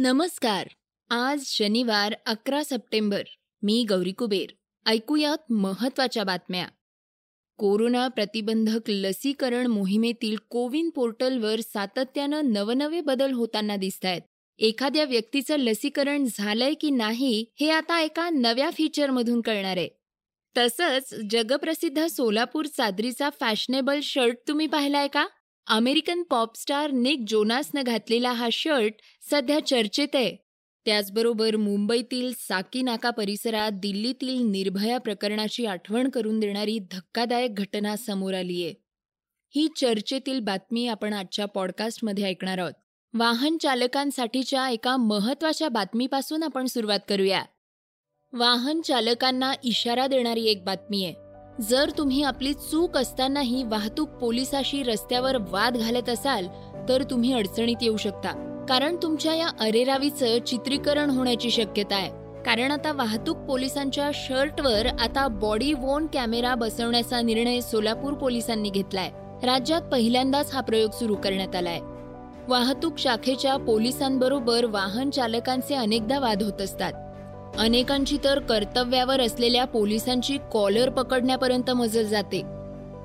नमस्कार. आज शनिवार अकरा सप्टेंबर. मी गौरी कुबेर. ऐकूयात महत्त्वाच्या बातम्या. कोरोना प्रतिबंधक लसीकरण मोहिमेतील कोविन पोर्टलवर सातत्यानं नवनवे बदल होताना दिसत आहेत एखाद्या व्यक्तीचं लसीकरण झालंय की नाही हे आता एका नव्या फीचरमधून कळणार आहे. तसंच जगप्रसिद्ध सोलापूर चादरीचा फॅशनेबल शर्ट तुम्ही पाहिलाय का? अमेरिकन पॉपस्टार निक जोनासनं घातलेला हा शर्ट सध्या चर्चेत आहे. त्याचबरोबर मुंबईतील साकीनाका परिसरात दिल्लीतील निर्भया प्रकरणाची आठवण करून देणारी धक्कादायक घटना समोर आली आहे. ही चर्चेतील बातमी आपण आजच्या पॉडकास्टमध्ये ऐकणार आहोत. वाहन चालकांसाठीच्या एका महत्त्वाच्या बातमीपासून आपण सुरुवात करूया. वाहन चालकांना इशारा देणारी एक बातमी आहे. जर तुम्ही आपली चूक असतानाही वाहतूक पोलिसाशी रस्त्यावर वाद घालत असाल तर तुम्ही अडचणीत येऊ शकता. कारण तुमच्या या अरेरावीचं चित्रीकरण होण्याची शक्यता आहे. कारण आता वाहतूक पोलिसांच्या शर्टवर आता बॉडी वोन कॅमेरा बसवण्याचा निर्णय सोलापूर पोलिसांनी घेतलाय. राज्यात पहिल्यांदाच हा प्रयोग सुरू करण्यात आलाय. वाहतूक शाखेच्या पोलिसांबरोबर वाहन चालकांचे अनेकदा वाद होत असतात. अनेकांची तर कर्तव्यावर असलेल्या पोलिसांची कॉलर पकडण्यापर्यंत मजल जाते.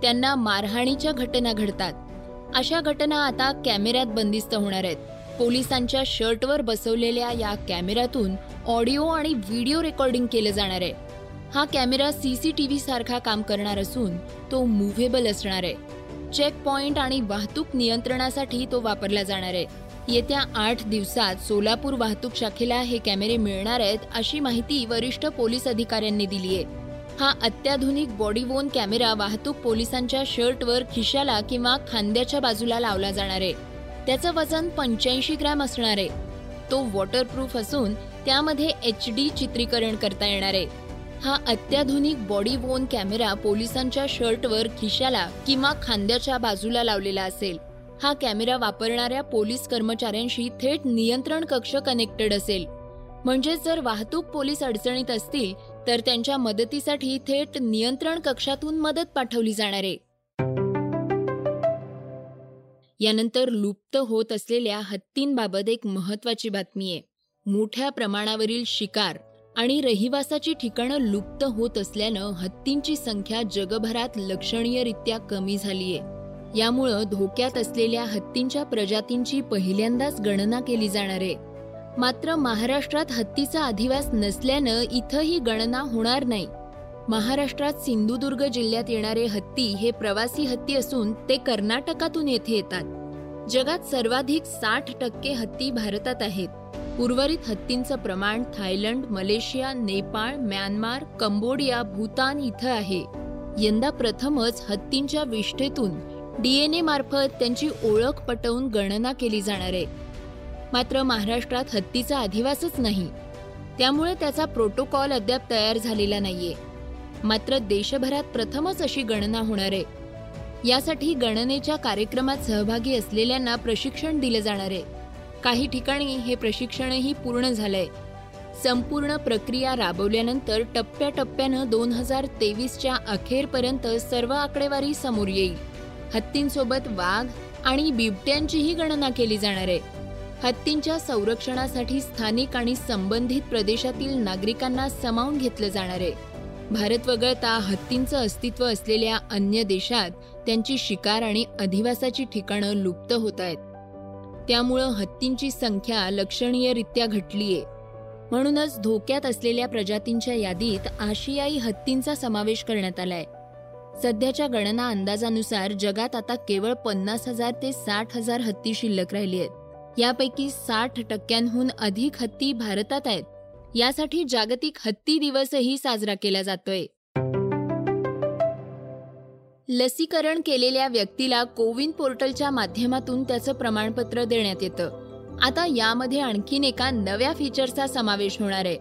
त्यांना मारहाणीच्या घटना घडतात. अशा घटना आता कॅमेऱ्यात बंदिस्त होणार आहेत. पोलिसांच्या शर्टवर बसवलेल्या या कॅमेऱ्यातून ऑडिओ आणि व्हिडिओ रेकॉर्डिंग केलं जाणार आहे. हा कॅमेरा सीसीटीव्ही सारखा काम करणार असून तो मुव्हेबल असणार आहे. चेक पॉइंट आणि वाहतूक नियंत्रणासाठी तो वापरला जाणार आहे. येत्या आठ दिवसात सोलापूर वाहतूक शाखेला हे कॅमेरे मिळणार आहेत अशी माहिती वरिष्ठ पोलीस अधिकाऱ्यांनी दिली आहे. हा अत्याधुनिक बॉडीवोन कॅमेरा वाहतूक पोलिसांच्या शर्टवर खिशाला किंवा खांद्याच्या बाजूला लावला जाणार आहे. त्याचं वजन पंच्याऐंशी ग्रॅम असणार आहे. तो वॉटरप्रूफ असून त्यामध्ये एच डी चित्रीकरण करता येणार आहे. हा अत्याधुनिक बॉडी वोन कॅमेरा पोलिसांच्या शर्टवर खिशाला किंवा खांद्याच्या बाजूला लावलेला असेल. हा कॅमेरा वापरणाऱ्या पोलीस कर्मचाऱ्यांशी थेट नियंत्रण कक्ष कनेक्टेड असेल. म्हणजे जर वाहतूक पोलीस अडचणीत असतील तर त्यांच्या मदतीसाठी थेट नियंत्रण कक्षातून मदत पाठवली जाणार आहे. यानंतर लुप्त होत असलेल्या हत्तींबाबत एक महत्वाची बातमी आहे. मोठ्या प्रमाणावरील शिकार आणि रहिवासाची ठिकाणं लुप्त होत असल्यानं हत्तींची संख्या जगभरात लक्षणीयरित्या कमी झालीय. यामुळं धोक्यात असलेल्या हत्तींच्या प्रजातींची पहिल्यांदाच गणना केली जाणार आहे. मात्र महाराष्ट्रात हत्तीचा अधिवास नसल्यानं इथं ही गणना होणार नाही. महाराष्ट्रात सिंधुदुर्ग जिल्ह्यात येणारे हत्ती हे प्रवासी हत्ती असून ते कर्नाटकातून येथे येतात. जगात सर्वाधिक साठ टक्के हत्ती भारतात आहेत. उर्वरित हत्तींचं प्रमाण Thailand Malaysia Nepal Myanmar Cambodia Bhutan इथं आहे. यंदा प्रथमच हत्तींच्या विष्ठेतून डीएनए मार्फत त्यांची ओळख पटवून गणना केली जाणार आहे. मात्र महाराष्ट्रात हत्तीचा अधिवासच नाही. त्यामुळे त्याचा प्रोटोकॉल अद्याप तयार झालेला नाहीये. मात्र देशभरात प्रथमच अशी गणना होणार आहे. यासाठी गणनेच्या कार्यक्रमात सहभागी असलेल्यांना प्रशिक्षण दिलं जाणार आहे. काही ठिकाणी हे प्रशिक्षणही पूर्ण झालंय. संपूर्ण प्रक्रिया राबवल्यानंतर टप्प्याटप्प्यानं दोन हजार तेवीसच्या अखेरपर्यंत सर्व आकडेवारी समोर येईल. हत्तींसोबत वाघ आणि बिबट्यांचीही गणना केली जाणार आहे. हत्तींच्या संरक्षणासाठी स्थानिक आणि संबंधित प्रदेशातील नागरिकांना समावून घेतलं जाणार आहे. भारत वगळता हत्तींचं अस्तित्व असलेल्या अन्य देशात त्यांची शिकार आणि अधिवासाची ठिकाणं लुप्त होत आहेत. त्यामुळं हत्तींची संख्या लक्षणीयरित्या घटलीये. म्हणूनच धोक्यात असलेल्या प्रजातींच्या यादीत आशियाई हत्तींचा समावेश करण्यात आलाय. सध्याच्या गणना अंदाजानुसार जगात आता केवळ पन्नास हजार ते साठ हजार हत्ती शिल्लक राहिली आहेत. यापैकी साठ टक्क्यांहून अधिक हत्ती भारतात आहेत. यासाठी जागतिक हत्ती दिवसही साजरा केला जातोय. लसीकरण केलेल्या व्यक्तीला कोविन पोर्टलच्या माध्यमातून त्याचं प्रमाणपत्र देण्यात येतं. आता यामध्ये आणखीन एका नव्या फीचरचा समावेश होणार आहे.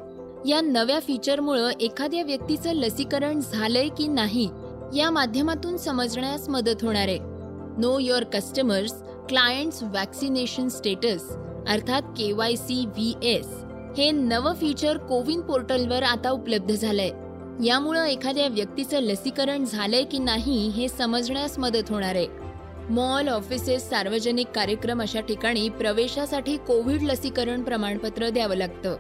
या नव्या फीचरमुळं एखाद्या व्यक्तीचं लसीकरण झालंय की नाही या माध्यमातून समजण्यास मदत होणार आहे. Know your customers clients vaccination status अर्थात K Y C V S. हे नवं फीचर कोविन पोर्टलवर आता उपलब्ध झालंय. यामुळं एखाद्या व्यक्तीचं लसीकरण झालंय की नाही हे समजण्यास मदत होणार आहे. मॉल ऑफिसेस सार्वजनिक कार्यक्रम अशा ठिकाणी प्रवेशासाठी कोविड लसीकरण प्रमाणपत्र द्यावं लागतं.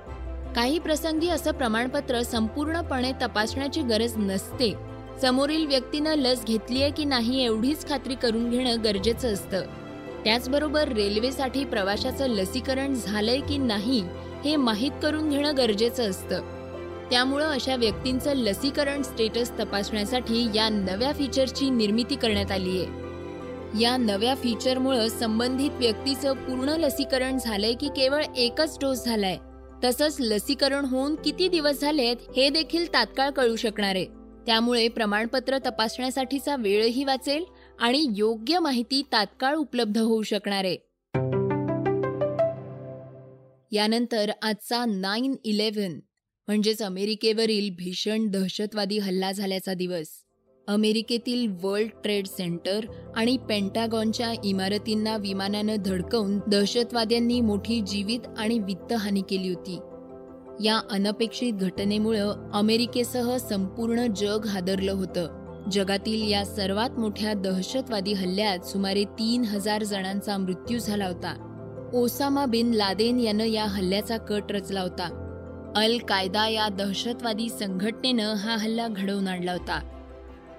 काही प्रसंगी असं प्रमाणपत्र संपूर्णपणे तपासण्याची गरज नसते. समोरील व्यक्तीनं लस घेतलीय की नाही एवढीच खात्री करून घेणं गरजेचं असतं. त्याचबरोबर रेल्वेसाठी प्रवाशाचं लसीकरण झालंय की नाही हे माहीत करून घेणं गरजेचं असतं. त्यामुळं अशा व्यक्तींचं लसीकरण स्टेटस तपासण्यासाठी या नव्या फीचरची निर्मिती करण्यात आली आहे. या नव्या फीचरमुळं संबंधित व्यक्तीचं पूर्ण लसीकरण झालंय की केवळ एकच डोस झालाय. तसंच लसीकरण होऊन किती दिवस झालेत हे देखील तात्काळ कळू शकणार आहे. त्यामुळे प्रमाणपत्र तपासण्यासाठीचा वेळही वाचेल आणि योग्य माहिती तात्काळ उपलब्ध होऊ शकणार आहे. यानंतर आजचा नाईन इलेव्हन म्हणजेच अमेरिकेवरील भीषण दहशतवादी हल्ला झाल्याचा दिवस. अमेरिकेतील वर्ल्ड ट्रेड सेंटर आणि पेंटागॉनच्या इमारतींना विमानानं धडकवून दहशतवाद्यांनी मोठी जीवित आणि वित्तहानी केली होती. या अनपेक्षित घटनेमुळं अमेरिकेसह संपूर्ण जग हादरलं होतं. जगातील या सर्वात मोठ्या दहशतवादी हल्ल्यात सुमारे तीन हजार जणांचा मृत्यू झाला होता. ओसामा बिन लादेन यानं या हल्ल्याचा कट रचला होता. अल कायदा या दहशतवादी संघटनेनं हा हल्ला घडवून आणला होता.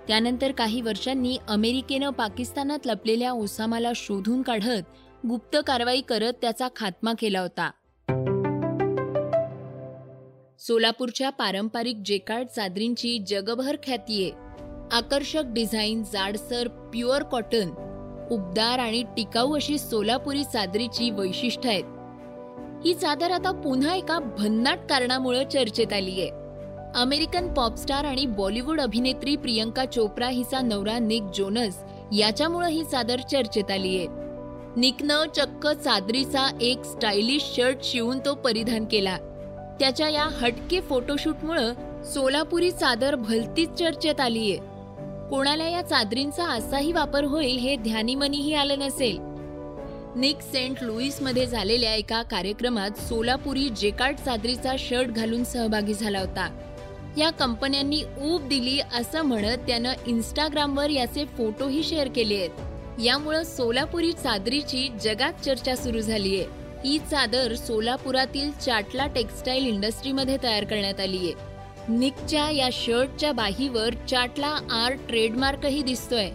त्यानंतर काही वर्षांनी अमेरिकेनं पाकिस्तानात लपलेल्या ओसामाला शोधून काढत गुप्त कारवाई करत त्याचा खात्मा केला होता. सोलापूरच्या पारंपरिक जेकार्ड चादरींची जगभर ख्याती आहे. आकर्षक डिझाईन जाडसर प्युअर कॉटन उबदार आणि टिकाऊ अशी सोलापुरी चादरीची वैशिष्ट्य आहेत. ही चादर आता पुन्हा एका भन्नाट कारणामुळे चर्चेत आली आहे. अमेरिकन पॉपस्टार आणि बॉलिवूड अभिनेत्री प्रियंका चोप्रा हिचा नवरा निक जोनस याच्यामुळे ही चादर चर्चेत आली आहे. निकनं चक्क चादरीचा एक स्टायलिश शर्ट शिवून तो परिधान केला. त्याच्या या हटके फोटोशूटमुळं सोलापुरी चादर भलतीच चर्चेत आलीये. कोणाला या चादरींचा असाही वापर होईल हे ध्यानीमनीही आलं नसेल. निक सेंट लुईसमध्ये झालेल्या एका कार्यक्रमात सोलापुरी जेकार्ड चादरीचा शर्ट घालून सहभागी झाला होता. या कंपन्यांनी ऊब दिली असं म्हणत त्यानं इन्स्टाग्रामवर याचे फोटोही शेअर केले आहेत. यामुळं सोलापुरी चादरीची जगात चर्चा सुरू झालीय. ही चादर सोलापुरातील चाटला टेक्सटाईल इंडस्ट्रीमध्ये तयार करण्यात आली आहे. निकच्या या शर्टच्या बाहीवर चाटला आर्ट ट्रेडमार्कही दिसतोय.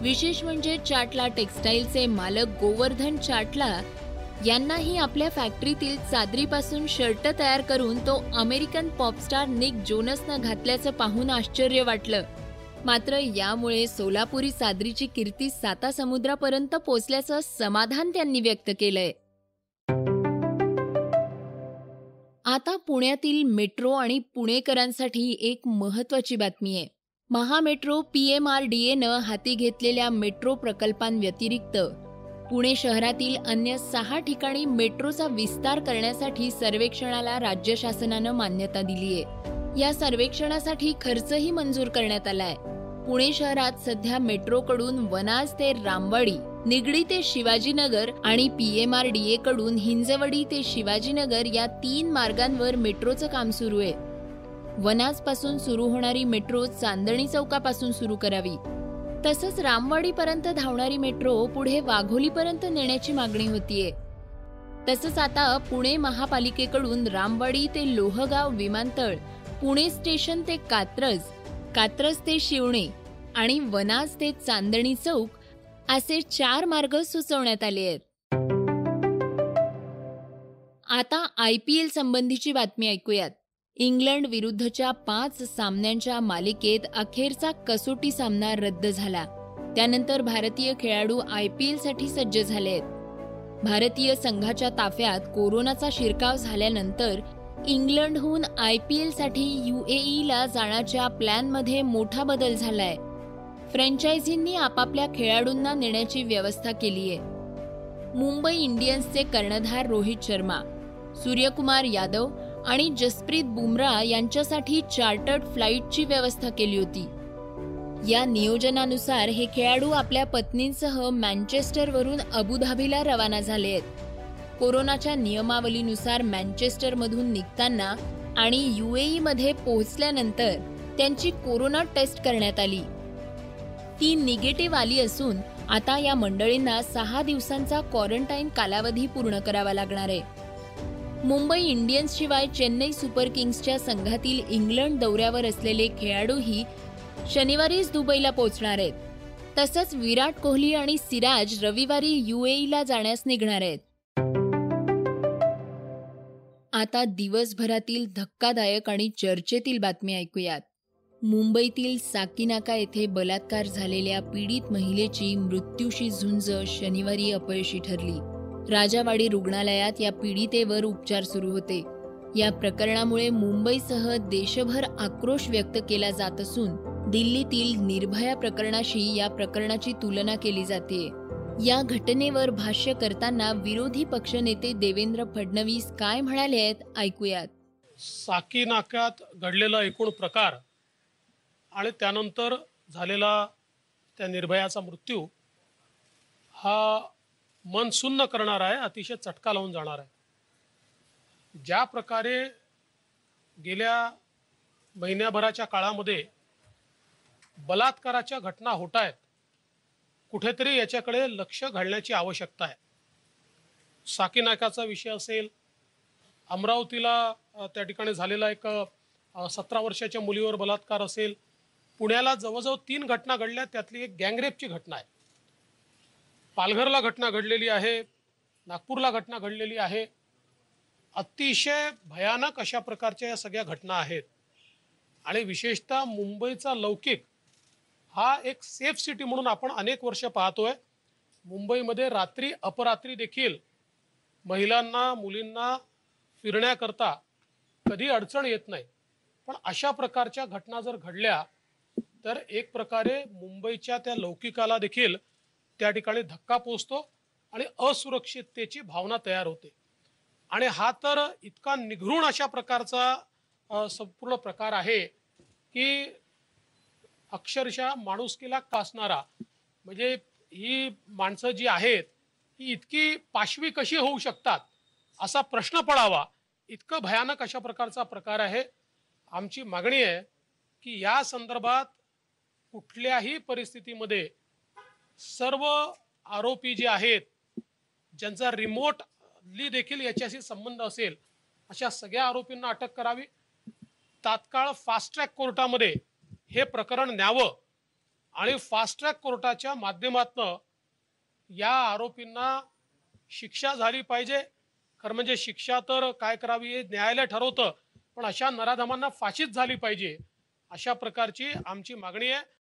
विशेष म्हणजे चाटला टेक्सटाईलचे मालक गोवर्धन चाटला यांनाही आपल्या फॅक्टरीतील चादरीपासून शर्ट तयार करून तो अमेरिकन पॉपस्टार निक जोनसनं घातल्याचं पाहून आश्चर्य वाटलं. मात्र यामुळे सोलापुरी चादरीची कीर्ती साता समुद्रापर्यंत पोचल्याचं समाधान त्यांनी व्यक्त केलंय. आता पुण्यातील मेट्रो आणि पुणेकरांसाठी एक महत्वाची बातमी आहे. Maha Metro P M R D एनं हाती घेतलेल्या मेट्रो प्रकल्पांव्यतिरिक्त पुणे शहरातील अन्य सहा ठिकाणी मेट्रोचा विस्तार करण्यासाठी सर्वेक्षणाला राज्य शासनानं मान्यता दिली आहे. या सर्वेक्षणासाठी खर्चही मंजूर करण्यात आलाय पुणे शहरात सध्या मेट्रोकडून वनाज ते रामवाडी निगडी ते शिवाजीनगर आणि पीएमआरडीए कडून हिंजवडी ते शिवाजीनगर या तीन मार्गांवर मेट्रोचं काम सुरू आहे. वनाजपासून सुरू होणारी मेट्रो चांदणी चौकापासून सुरू करावी. तसंच रामवाडीपर्यंत धावणारी मेट्रो पुढे वाघोलीपर्यंत नेण्याची मागणी होतीये. तसंच आता पुणे महापालिकेकडून रामवाडी ते लोहगाव विमानतळ पुणे स्टेशन ते कात्रज कात्रज ते शिवणे आणि वनाज ते चांदणी चौक असे चार मार्ग सुचवण्यात आले आहेत. आता आय पी एल संबंधीची बातमी ऐकूयात. इंग्लंड विरुद्धच्या पाच सामन्यांच्या मालिकेत अखेरचा कसोटी सामना रद्द झाला. त्यानंतर भारतीय खेळाडू आय पी एलसाठी सज्ज झाले आहेत. भारतीय संघाच्या ताफ्यात कोरोनाचा शिरकाव झाल्यानंतर इंग्लंडहून आय पी एलसाठी युएईला जाण्याच्या प्लॅनमध्ये मोठा बदल झालाय. फ्रँचायझींनी आपापल्या खेळाडूंना नेण्याची व्यवस्था केली आहे मुंबई इंडियन्सचे कर्णधार रोहित शर्मा सूर्यकुमार यादव आणि जसप्रीत बुमराह यांच्यासाठी चार्टर्ड फ्लाईटची व्यवस्था केली होती. या नियोजनानुसार हे खेळाडू आपल्या पत्नींसह मँचेस्टरवरून अबुधाबीला रवाना झाले आहेत. कोरोनाच्या नियमावलीनुसार मँचेस्टरमधून निघताना आणि युएई मध्ये पोहोचल्यानंतर त्यांची कोरोना टेस्ट करण्यात आली. ती निगेटिव्ह आली असून आता या मंडळींना सहा दिवसांचा क्वारंटाईन कालावधी पूर्ण करावा लागणार आहे. मुंबई इंडियन्स शिवाय चेन्नई सुपर किंग्सच्या संघातील इंग्लंड दौऱ्यावर असलेले खेळाडूही शनिवारीच दुबईला पोहोचणार आहेत. तसंच विराट कोहली आणि सिराज रविवारी युएईला जाण्यास निघणार आहेत. आता दिवसभरातील धक्कादायक आणि चर्चेतील बातमी ऐकूयात. मुंबईतील साकीनाका येथे बलात्कार झालेल्या पीडित महिलेची मृत्यूशी झुंज शनिवारी अपयशी ठरली. राजावाडी रुग्णालयात या पीडितेवर उपचार सुरू होते. या प्रकरणामुळे मुंबईसह देशभर आक्रोश व्यक्त केला जात असून दिल्लीतील निर्भया प्रकरणाशी या प्रकरणाची तुलना केली जाते. या घटनेवर भाष्य करताना विरोधी पक्षनेते देवेंद्र फडणवीस काय म्हणाले आहेत ऐकूयात. साकी नाक्यात घडलेला एकूण प्रकार आणि त्यानंतर झालेला त्या निर्भयाचा मृत्यू हा मन सुन्न करणार आहे अतिशय चटका लावून जाणार आहे. ज्या प्रकारे गेल्या महिन्याभराच्या काळामध्ये बलात्काराच्या घटना होत आहेत कुठेतरी याच्याकडे लक्ष घालण्याची आवश्यकता आहे. साकीनाकाचा विषय असेल अमरावतीला त्या ठिकाणी झालेला एक सतरा वर्षाच्या मुलीवर बलात्कार असेल पुण्याला जवळजवळ तीन घटना घडल्या. त्यातली एक गँगरेपची घटना आहे. पालघरला घटना घडलेली आहे. नागपूरला घटना घडलेली आहे. अतिशय भयानक अशा प्रकारच्या या सगळ्या घटना आहेत. आणि विशेषतः मुंबईचा लौकिक हा एक सेफ सिटी म्हणून आपण अनेक वर्ष पाहतोय. मुंबईमध्ये रात्री अपरात्री देखील महिलांना मुलींना फिरण्याकरता कधी अडचण येत नाही. पण अशा प्रकारच्या घटना जर घडल्या तर एक प्रकारे मुंबईच्या त्या लौकिकाला देखील त्या ठिकाणी धक्का पोचतो आणि असुरक्षिततेची भावना तयार होते. आणि हा तर इतका निघृण अशा प्रकारचा संपूर्ण प्रकार आहे की अक्षरशः माणुसकीला कासणारा. म्हणजे ही माणसं जी आहेत ही इतकी पाशवी कशी होऊ शकतात असा प्रश्न पडावा इतकं भयानक अशा प्रकारचा प्रकार आहे. आमची मागणी आहे की या संदर्भात कुठल्याही परिस्थितीमध्ये सर्व आरोपी जे आहेत ज्यांचा रिमोटली देखील याच्याशी संबंध असेल अशा सगळ्या आरोपींना अटक करावी. तात्काळ फास्ट ट्रॅक कोर्टामध्ये हे प्रकरण न्यावं आणि फास्ट ट्रॅक कोर्टाच्या माध्यमातनं या आरोपींना शिक्षा झाली पाहिजे. खरं म्हणजे शिक्षा तर काय करावी हे न्यायालय ठरवतं पण अशा नराधमांना फाशीच झाली पाहिजे अशा प्रकारची आमची मागणी आहे.